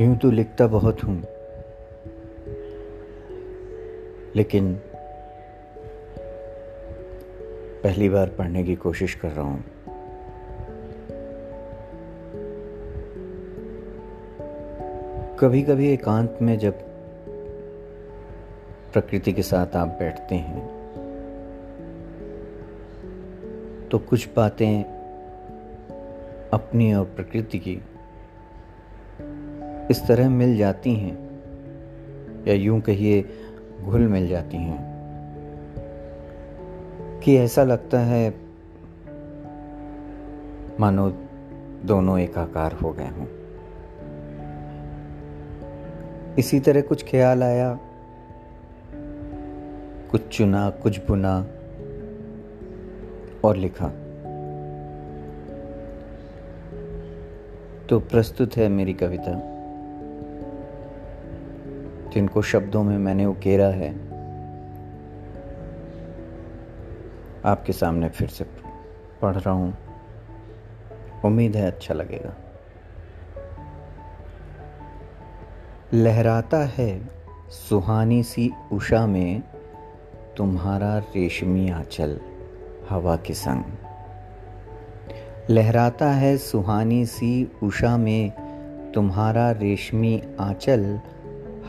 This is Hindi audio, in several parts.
यूँ तो लिखता बहुत हूँ। लेकिन पहली बार पढ़ने की कोशिश कर रहा हूँ। कभी कभी एकांत में जब प्रकृति के साथ आप बैठते हैं तो कुछ बातें अपनी और प्रकृति की इस तरह मिल जाती हैं, या यूँ कहिए, घुल मिल जाती हैं। कि ऐसा लगता है, मानो दोनों एकाकार हो गए हों। इसी तरह कुछ ख्याल आया, कुछ चुना, कुछ बुना और लिखा। तो प्रस्तुत है मेरी कविता। जिनको शब्दों में मैंने उकेरा है, आपके सामने फिर से पढ़ रहा हूँ। उम्मीद है अच्छा लगेगा। लहराता है सुहानी सी उषा में तुम्हारा रेशमी आंचल हवा के संग। लहराता है सुहानी सी उषा में तुम्हारा रेशमी आंचल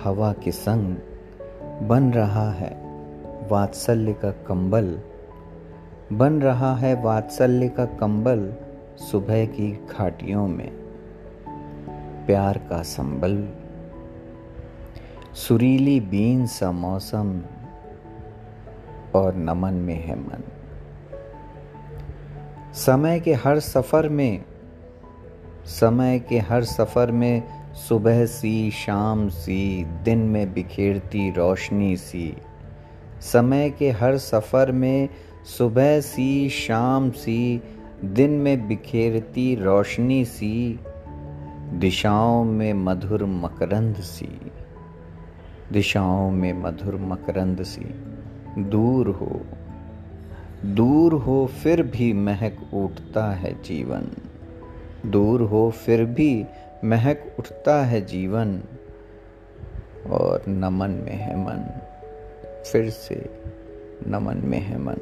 हवा के संग बन रहा है वात्सल्य का कंबल। बन रहा है वात्सल्य का कंबल सुबह की घाटियों में। प्यार का संबल। सुरीली बीन सा मौसम और नमन में है मन। समय के हर सफ़र में, समय के हर सफ़र में सुबह सी, शाम सी, दिन में बिखेरती रोशनी सी। समय के हर सफ़र में सुबह सी, शाम सी, दिन में बिखेरती रोशनी सी। दिशाओं में मधुर मकरंद सी। दिशाओं में मधुर मकरंद सी। दूर हो। दूर हो फिर भी महक उठता है जीवन। दूर हो फिर भी महक उठता है जीवन और नमन में है मन। फिर से नमन में है मन।